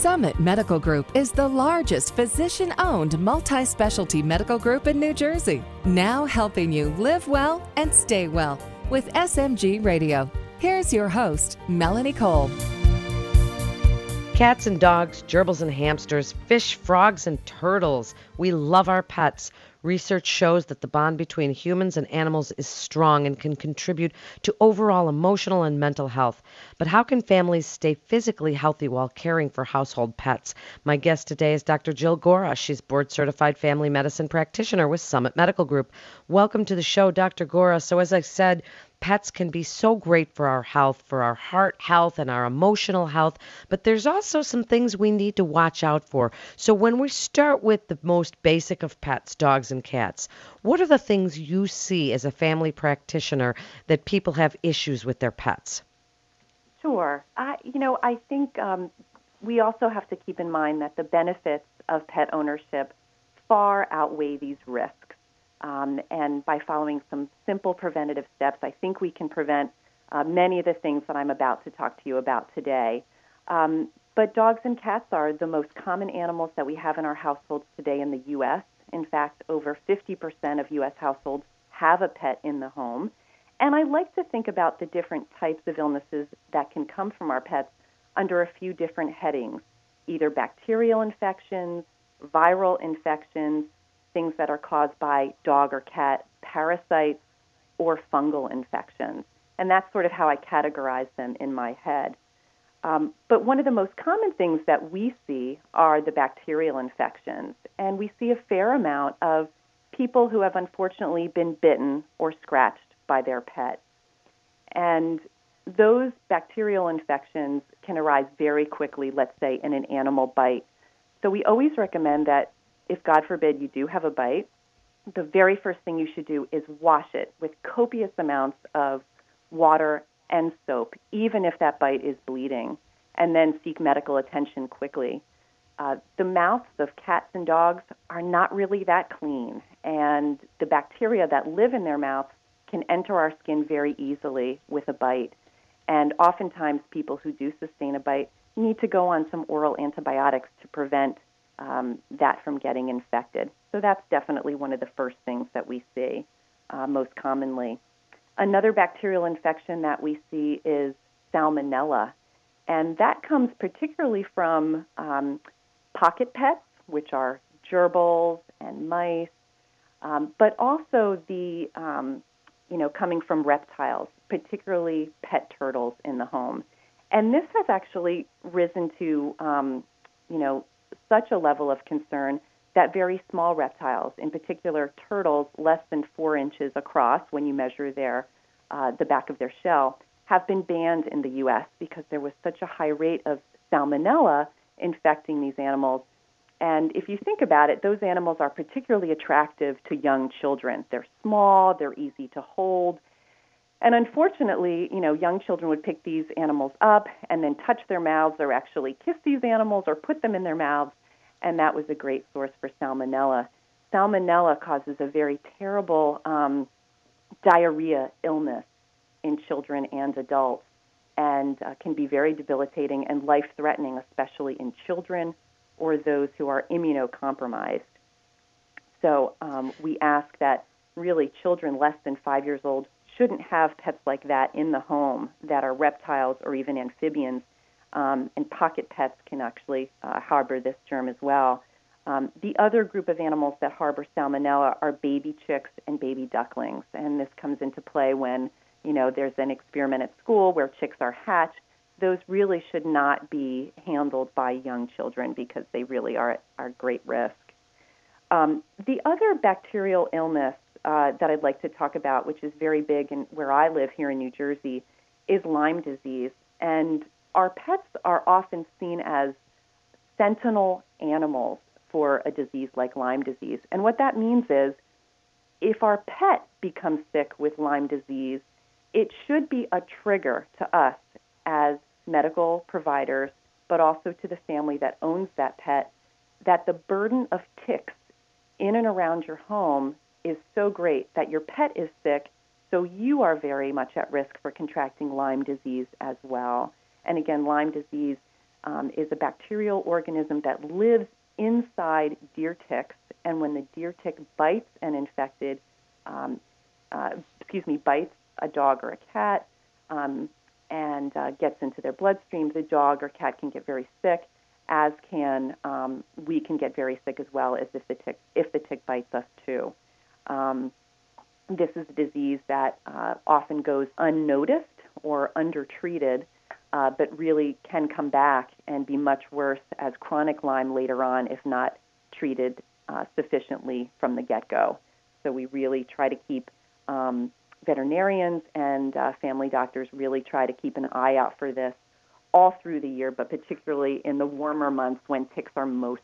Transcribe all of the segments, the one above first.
Summit Medical Group is the largest physician owned multi specialty medical group in New Jersey. Now helping you live well and stay well with SMG Radio. Here's your host, Melanie Cole. Cats and dogs, gerbils and hamsters, fish, frogs, and turtles. We love our pets. Research shows that the bond between humans and animals is strong and can contribute to overall emotional and mental health. But how can families stay physically healthy while caring for household pets? My guest today is Dr. Jill Gora. She's board certified family medicine practitioner with Summit Medical Group. Welcome to the show, Dr. Gora. So, as I said, pets can be so great for our health, for our heart health and our emotional health, but there's also some things we need to watch out for. So when we start with the most basic of pets, dogs and cats, what are the things you see as a family practitioner that people have issues with their pets? Sure. I, you know, I think um, we also have to keep in mind that the benefits of pet ownership far outweigh these risks. Um, and by following some simple preventative steps, I think we can prevent uh, many of the things that I'm about to talk to you about today. Um, but dogs and cats are the most common animals that we have in our households today in the U.S. In fact, over 50% of U.S. households have a pet in the home. And I like to think about the different types of illnesses that can come from our pets under a few different headings either bacterial infections, viral infections, things that are caused by dog or cat parasites or fungal infections. And that's sort of how I categorize them in my head. Um, but one of the most common things that we see are the bacterial infections. And we see a fair amount of people who have unfortunately been bitten or scratched by their pet. And those bacterial infections can arise very quickly, let's say in an animal bite. So we always recommend that if God forbid you do have a bite, the very first thing you should do is wash it with copious amounts of water and soap, even if that bite is bleeding, and then seek medical attention quickly. Uh, the mouths of cats and dogs are not really that clean, and the bacteria that live in their mouths can enter our skin very easily with a bite. And oftentimes, people who do sustain a bite need to go on some oral antibiotics to prevent um, that from getting infected. So that's definitely one of the first things that we see uh, most commonly. Another bacterial infection that we see is salmonella, and that comes particularly from um, pocket pets, which are gerbils and mice, um, but also the um, you know coming from reptiles, particularly pet turtles in the home. And this has actually risen to um, you know such a level of concern that very small reptiles, in particular turtles less than four inches across when you measure their uh, the back of their shell, have been banned in the U.S. because there was such a high rate of salmonella infecting these animals. And if you think about it, those animals are particularly attractive to young children. They're small, they're easy to hold. And unfortunately, you know, young children would pick these animals up and then touch their mouths or actually kiss these animals or put them in their mouths and that was a great source for salmonella. Salmonella causes a very terrible um, diarrhea illness in children and adults and uh, can be very debilitating and life threatening, especially in children or those who are immunocompromised. So um, we ask that really children less than five years old shouldn't have pets like that in the home that are reptiles or even amphibians um, and pocket pets can actually uh, harbor this germ as well. Um, the other group of animals that harbor salmonella are baby chicks and baby ducklings, and this comes into play when you know there's an experiment at school where chicks are hatched. Those really should not be handled by young children because they really are are great risk. Um, the other bacterial illness uh, that I'd like to talk about, which is very big and where I live here in New Jersey, is Lyme disease. And our pets are often seen as sentinel animals for a disease like Lyme disease. And what that means is if our pet becomes sick with Lyme disease, it should be a trigger to us as medical providers, but also to the family that owns that pet, that the burden of ticks in and around your home is so great that your pet is sick, so you are very much at risk for contracting Lyme disease as well. And again, Lyme disease um, is a bacterial organism that lives inside deer ticks, and when the deer tick bites an infected, um, uh, excuse me, bites a dog or a cat, um, and uh, gets into their bloodstream, the dog or cat can get very sick, as can um, we can get very sick as well as if the tick if the tick bites us too. Um, this is a disease that uh, often goes unnoticed or undertreated, uh, but really can come back and be much worse as chronic Lyme later on if not treated uh, sufficiently from the get go. So we really try to keep um, veterinarians and uh, family doctors really try to keep an eye out for this all through the year, but particularly in the warmer months when ticks are most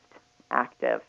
active.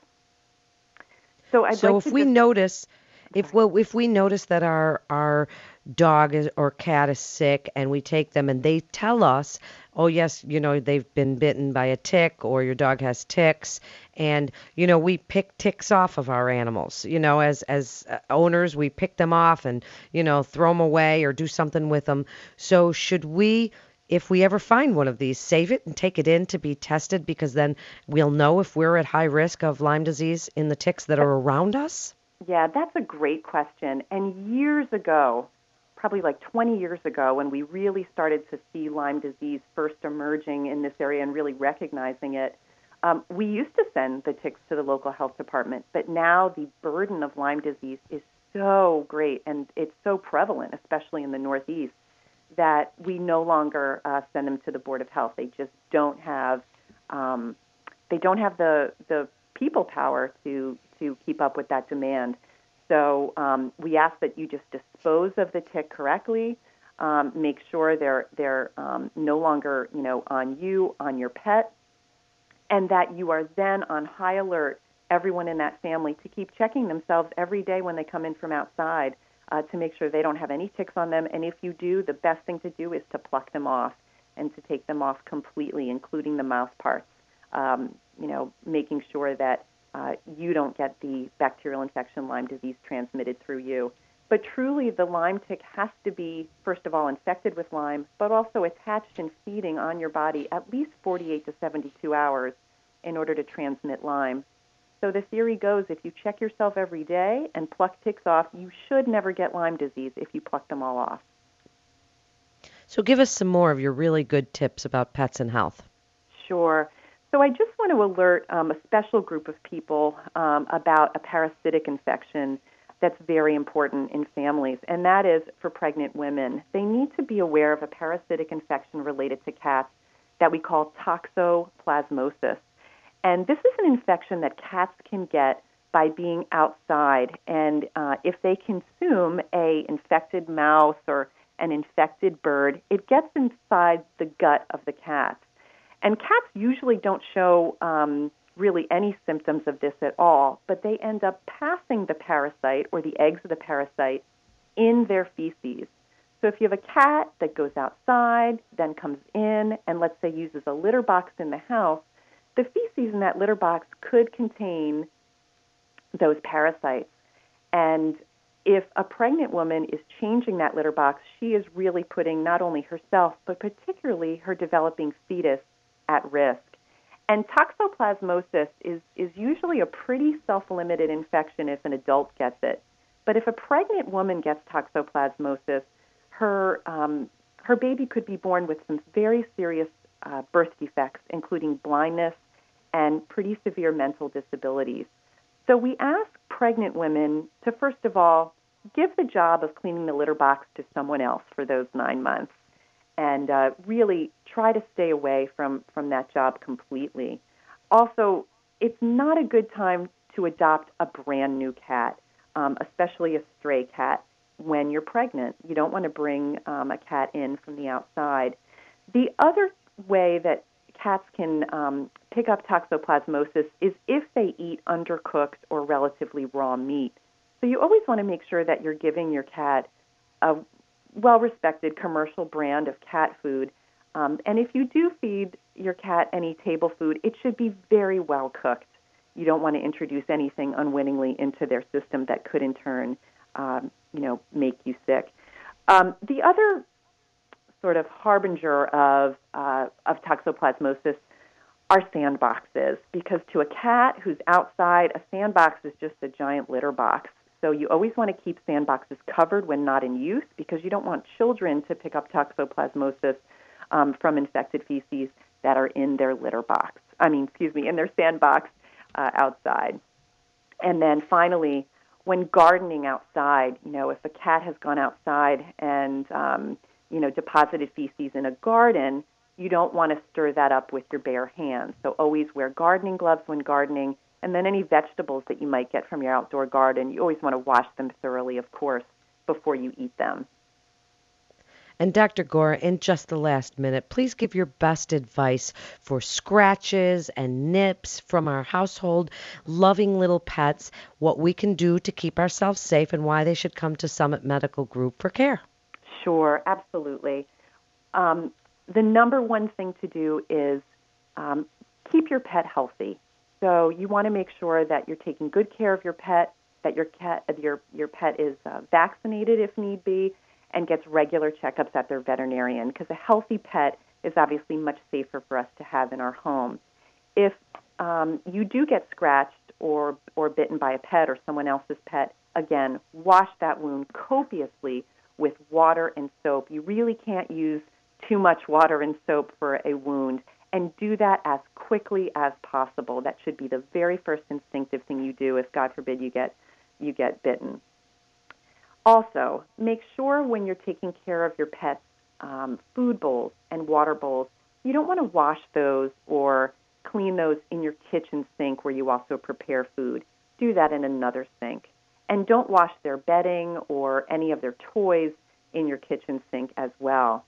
So, I'd so like if we just... notice if well, if we notice that our our dog is, or cat is sick and we take them and they tell us, oh yes, you know they've been bitten by a tick or your dog has ticks, and you know we pick ticks off of our animals. You know, as as uh, owners, we pick them off and you know throw them away or do something with them. So should we? If we ever find one of these, save it and take it in to be tested because then we'll know if we're at high risk of Lyme disease in the ticks that are around us? Yeah, that's a great question. And years ago, probably like 20 years ago, when we really started to see Lyme disease first emerging in this area and really recognizing it, um, we used to send the ticks to the local health department. But now the burden of Lyme disease is so great and it's so prevalent, especially in the Northeast, that we no longer uh, send them to the Board of Health. They just don't have um, they don't have the the people power to to keep up with that demand. So um, we ask that you just dispose of the tick correctly. Um, make sure they're they're um, no longer you know on you on your pet, and that you are then on high alert. Everyone in that family to keep checking themselves every day when they come in from outside uh, to make sure they don't have any ticks on them. And if you do, the best thing to do is to pluck them off and to take them off completely, including the mouth parts. Um, you know, making sure that uh, you don't get the bacterial infection, Lyme disease transmitted through you. But truly, the Lyme tick has to be, first of all, infected with Lyme, but also attached and feeding on your body at least 48 to 72 hours in order to transmit Lyme. So the theory goes if you check yourself every day and pluck ticks off, you should never get Lyme disease if you pluck them all off. So give us some more of your really good tips about pets and health. Sure. So I just want to alert um, a special group of people um, about a parasitic infection that's very important in families, and that is for pregnant women. They need to be aware of a parasitic infection related to cats that we call toxoplasmosis. And this is an infection that cats can get by being outside, and uh, if they consume a infected mouse or an infected bird, it gets inside the gut of the cat. And cats usually don't show um, really any symptoms of this at all, but they end up passing the parasite or the eggs of the parasite in their feces. So if you have a cat that goes outside, then comes in, and let's say uses a litter box in the house, the feces in that litter box could contain those parasites. And if a pregnant woman is changing that litter box, she is really putting not only herself, but particularly her developing fetus at risk. And toxoplasmosis is, is usually a pretty self limited infection if an adult gets it. But if a pregnant woman gets toxoplasmosis, her, um, her baby could be born with some very serious uh, birth defects, including blindness and pretty severe mental disabilities. So we ask pregnant women to, first of all, give the job of cleaning the litter box to someone else for those nine months and uh, really try to stay away from, from that job completely. Also, it's not a good time to adopt a brand new cat, um, especially a stray cat, when you're pregnant. You don't want to bring um, a cat in from the outside. The other way that cats can um, pick up toxoplasmosis is if they eat undercooked or relatively raw meat. So you always want to make sure that you're giving your cat a well respected commercial brand of cat food. Um, and if you do feed your cat any table food, it should be very well cooked. You don't want to introduce anything unwittingly into their system that could in turn, um, you know, make you sick. Um, the other sort of harbinger of uh, of toxoplasmosis are sandboxes because to a cat who's outside, a sandbox is just a giant litter box. So you always want to keep sandboxes covered when not in use because you don't want children to pick up toxoplasmosis um, from infected feces that are in their litter box. I mean, excuse me, in their sandbox uh, outside. And then finally, when gardening outside, you know, if a cat has gone outside and um, you know deposited feces in a garden, you don't want to stir that up with your bare hands. So always wear gardening gloves when gardening. And then any vegetables that you might get from your outdoor garden, you always want to wash them thoroughly, of course, before you eat them. And Dr. Gora, in just the last minute, please give your best advice for scratches and nips from our household loving little pets, what we can do to keep ourselves safe, and why they should come to Summit Medical Group for care. Sure, absolutely. Um, the number one thing to do is um, keep your pet healthy. So you want to make sure that you're taking good care of your pet, that your cat, your your pet is uh, vaccinated if need be, and gets regular checkups at their veterinarian. Because a healthy pet is obviously much safer for us to have in our home. If um, you do get scratched or or bitten by a pet or someone else's pet, again, wash that wound copiously with water and soap. You really can't use too much water and soap for a wound and do that as quickly as possible. That should be the very first instinctive thing you do if God forbid you get you get bitten. Also, make sure when you're taking care of your pet's um, food bowls and water bowls, you don't want to wash those or clean those in your kitchen sink where you also prepare food. Do that in another sink. And don't wash their bedding or any of their toys in your kitchen sink as well.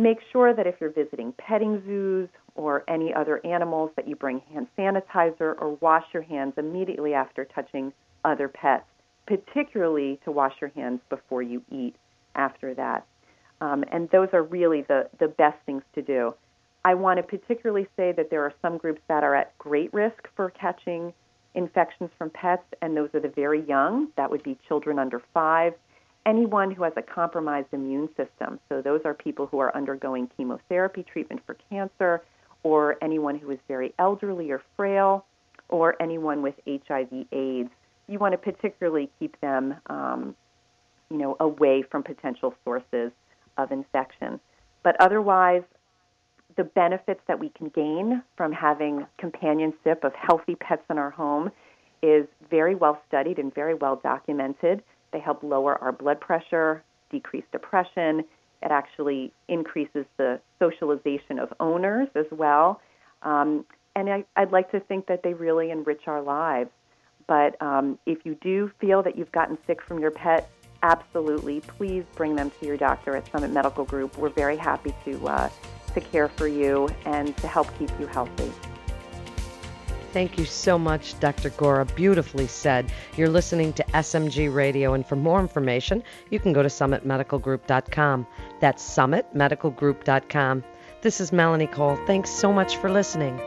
Make sure that if you're visiting petting zoos or any other animals that you bring hand sanitizer or wash your hands immediately after touching other pets, particularly to wash your hands before you eat after that. Um, and those are really the, the best things to do. I want to particularly say that there are some groups that are at great risk for catching infections from pets, and those are the very young. That would be children under five anyone who has a compromised immune system. So those are people who are undergoing chemotherapy treatment for cancer, or anyone who is very elderly or frail, or anyone with HIV/AIDS. You want to particularly keep them, um, you know, away from potential sources of infection. But otherwise, the benefits that we can gain from having companionship of healthy pets in our home is very well studied and very well documented. They help lower our blood pressure, decrease depression. It actually increases the socialization of owners as well. Um, and I, would like to think that they really enrich our lives. But um, if you do feel that you've gotten sick from your pet, absolutely, please bring them to your doctor at Summit Medical Group. We're very happy to, uh, to care for you and to help keep you healthy. Thank you so much, Dr. Gora. Beautifully said. You're listening to SMG Radio, and for more information, you can go to summitmedicalgroup.com. That's summitmedicalgroup.com. This is Melanie Cole. Thanks so much for listening.